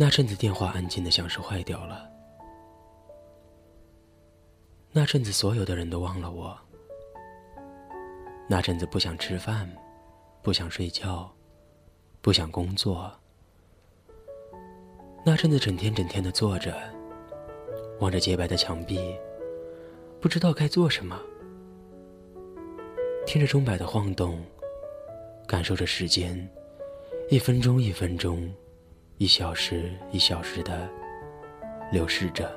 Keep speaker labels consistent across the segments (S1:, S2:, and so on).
S1: 那阵子电话安静的像是坏掉了。那阵子所有的人都忘了我。那阵子不想吃饭，不想睡觉，不想工作。那阵子整天整天的坐着，望着洁白的墙壁，不知道该做什么。听着钟摆的晃动，感受着时间，一分钟一分钟。一小时一小时的流逝着，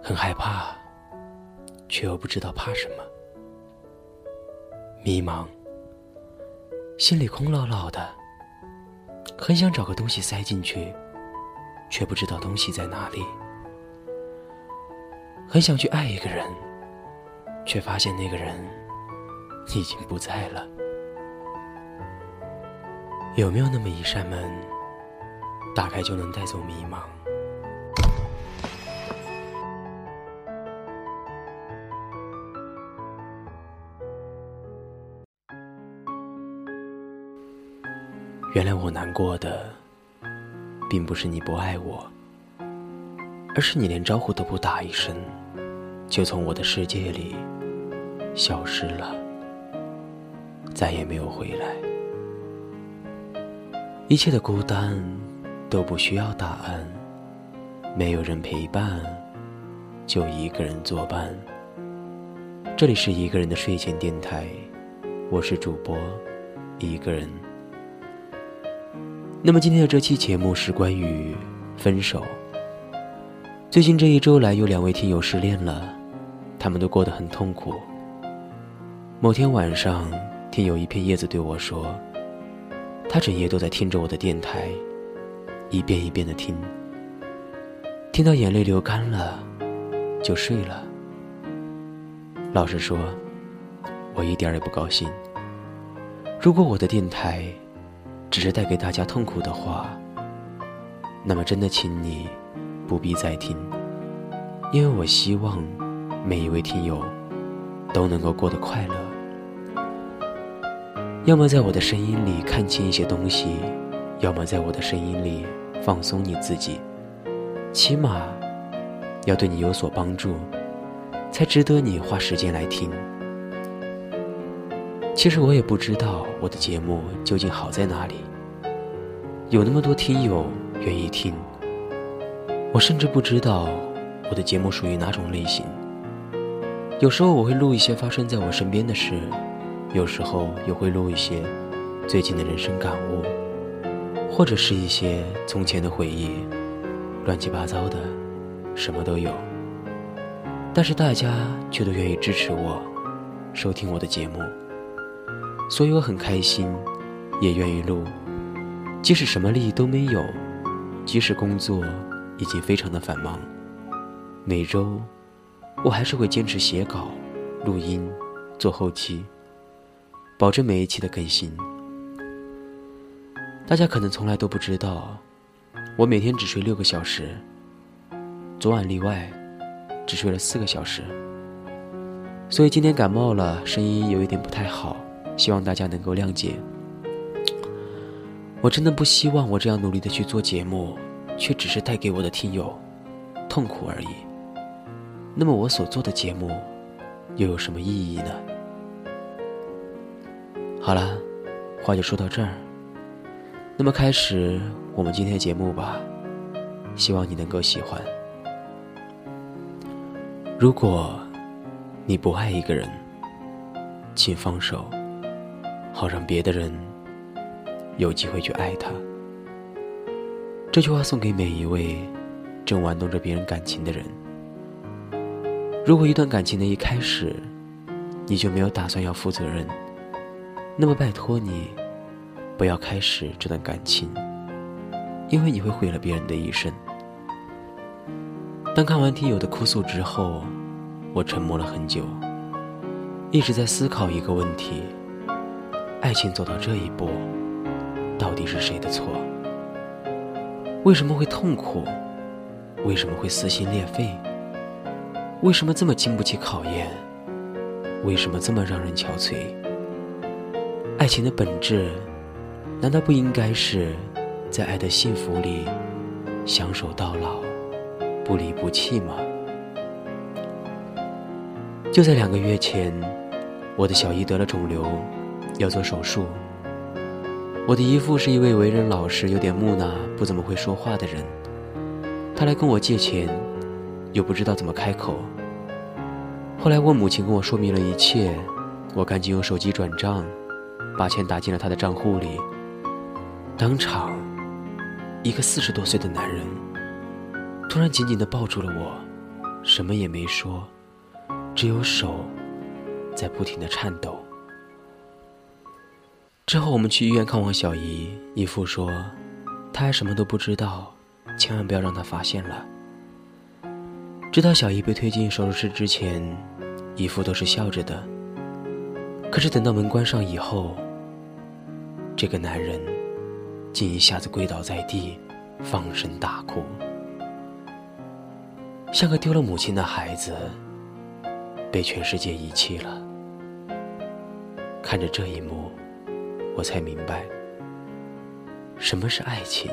S1: 很害怕，却又不知道怕什么。迷茫，心里空落落的，很想找个东西塞进去，却不知道东西在哪里。很想去爱一个人，却发现那个人已经不在了。有没有那么一扇门，打开就能带走迷茫？原来我难过的，并不是你不爱我，而是你连招呼都不打一声，就从我的世界里消失了，再也没有回来。一切的孤单都不需要答案，没有人陪伴，就一个人作伴。这里是一个人的睡前电台，我是主播一个人。那么今天的这期节目是关于分手。最近这一周来，有两位听友失恋了，他们都过得很痛苦。某天晚上，听友一片叶子对我说。他整夜都在听着我的电台，一遍一遍的听，听到眼泪流干了，就睡了。老实说，我一点也不高兴。如果我的电台只是带给大家痛苦的话，那么真的请你不必再听，因为我希望每一位听友都能够过得快乐。要么在我的声音里看清一些东西，要么在我的声音里放松你自己，起码要对你有所帮助，才值得你花时间来听。其实我也不知道我的节目究竟好在哪里，有那么多听友愿意听，我甚至不知道我的节目属于哪种类型。有时候我会录一些发生在我身边的事。有时候也会录一些最近的人生感悟，或者是一些从前的回忆，乱七八糟的，什么都有。但是大家却都愿意支持我，收听我的节目，所以我很开心，也愿意录。即使什么利益都没有，即使工作已经非常的繁忙，每周我还是会坚持写稿、录音、做后期。保证每一期的更新。大家可能从来都不知道，我每天只睡六个小时，昨晚例外，只睡了四个小时。所以今天感冒了，声音有一点不太好，希望大家能够谅解。我真的不希望我这样努力的去做节目，却只是带给我的听友痛苦而已。那么我所做的节目，又有什么意义呢？好了，话就说到这儿。那么开始我们今天的节目吧，希望你能够喜欢。如果你不爱一个人，请放手，好让别的人有机会去爱他。这句话送给每一位正玩弄着别人感情的人。如果一段感情的一开始，你就没有打算要负责任。那么拜托你，不要开始这段感情，因为你会毁了别人的一生。当看完听友的哭诉之后，我沉默了很久，一直在思考一个问题：爱情走到这一步，到底是谁的错？为什么会痛苦？为什么会撕心裂肺？为什么这么经不起考验？为什么这么让人憔悴？爱情的本质，难道不应该是在爱的幸福里相守到老，不离不弃吗？就在两个月前，我的小姨得了肿瘤，要做手术。我的姨父是一位为人老实、有点木讷、不怎么会说话的人，他来跟我借钱，又不知道怎么开口。后来我母亲跟我说明了一切，我赶紧用手机转账，把钱打进了他的账户里。当场，一个四十多岁的男人突然紧紧的抱住了我，什么也没说，只有手在不停的颤抖。之后我们去医院看望小姨，姨父说，他还什么都不知道，千万不要让他发现了。直到小姨被推进手术室之前，姨父都是笑着的。可是等到门关上以后，这个男人竟一下子跪倒在地，放声大哭，像个丢了母亲的孩子，被全世界遗弃了。看着这一幕。我才明白，什么是爱情。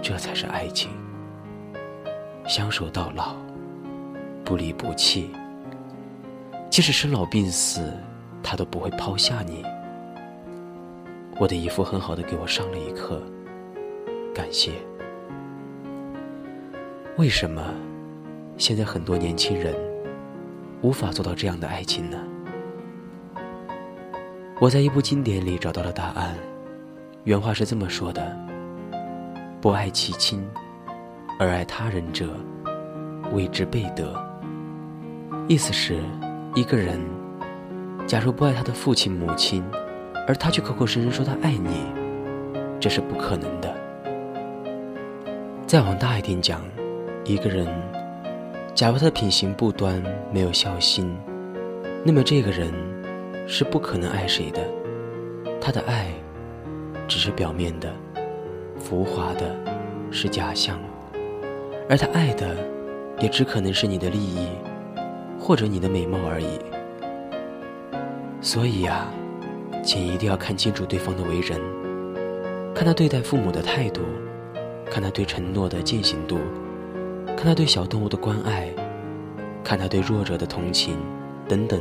S1: 这才是爱情，相守到老，不离不弃。即使生老病死，他都不会抛下你。我的姨父很好的给我上了一课，感谢。为什么现在很多年轻人无法做到这样的爱情呢？我在一部经典里找到了答案，原话是这么说的：“不爱其亲，而爱他人者，谓之悖德。”意思是，一个人假如不爱他的父亲母亲，而他却口口声声说他爱你，这是不可能的。再往大一点讲，一个人假如他的品行不端，没有孝心，那么这个人。是不可能爱谁的，他的爱只是表面的、浮华的，是假象，而他爱的也只可能是你的利益，或者你的美貌而已。所以呀，请一定要看清楚对方的为人，看他对待父母的态度，看他对承诺的践行度，看他对小动物的关爱，看他对弱者的同情，等等。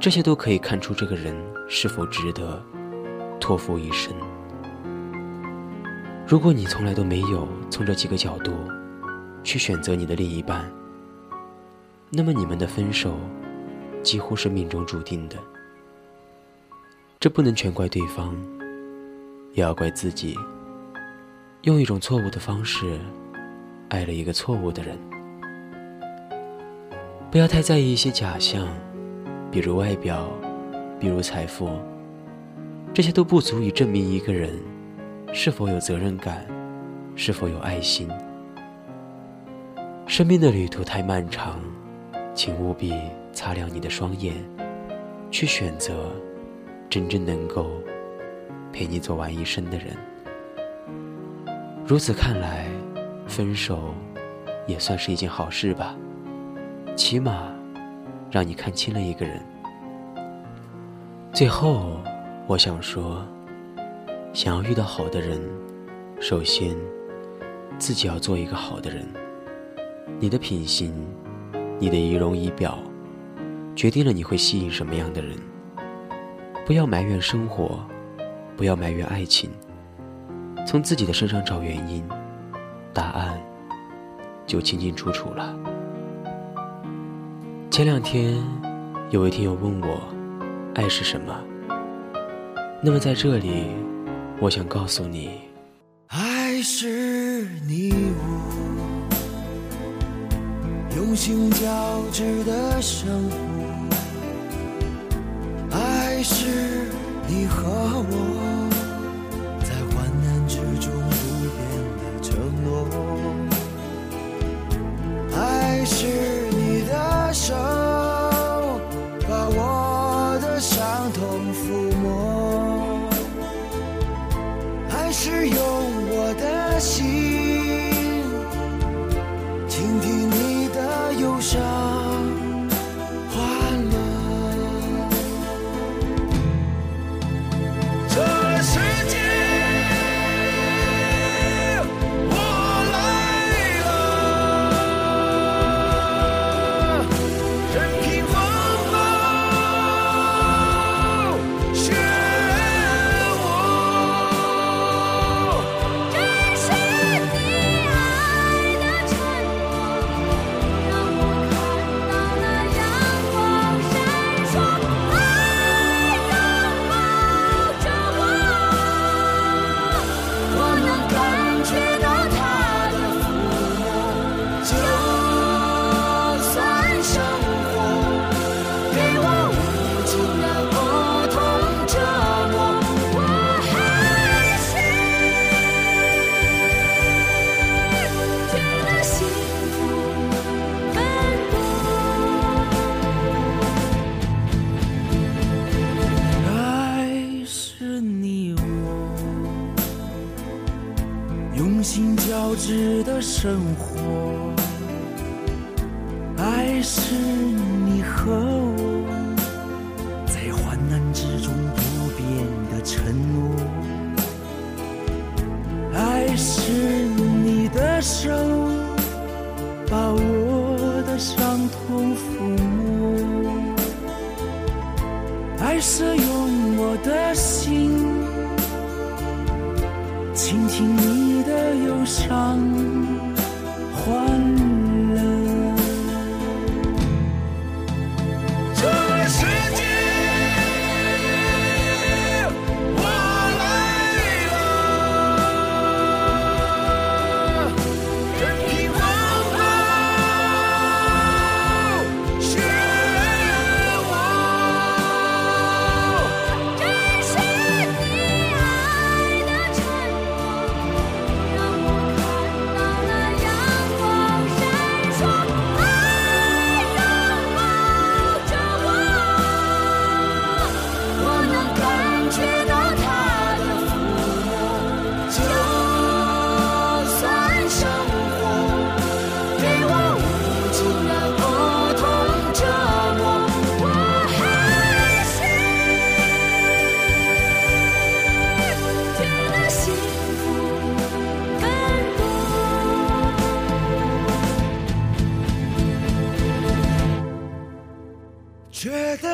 S1: 这些都可以看出这个人是否值得托付一生。如果你从来都没有从这几个角度去选择你的另一半，那么你们的分手几乎是命中注定的。这不能全怪对方，也要怪自己，用一种错误的方式爱了一个错误的人。不要太在意一些假象。比如外表，比如财富，这些都不足以证明一个人是否有责任感，是否有爱心。生命的旅途太漫长，请务必擦亮你的双眼，去选择真正能够陪你走完一生的人。如此看来，分手也算是一件好事吧，起码。让你看清了一个人。最后，我想说，想要遇到好的人，首先自己要做一个好的人。你的品行，你的仪容仪表，决定了你会吸引什么样的人。不要埋怨生活，不要埋怨爱情，从自己的身上找原因，答案就清清楚楚了。前两天，有位听友问我，爱是什么？那么在这里，我想告诉你，
S2: 爱是你我用心交织的生活，爱是你和我在患难之中不变的承诺，爱是。致的生活爱是你和我在患难之中不变的承诺。爱是你的手把我的伤痛抚摸。爱是用我的心想。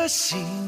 S2: 心。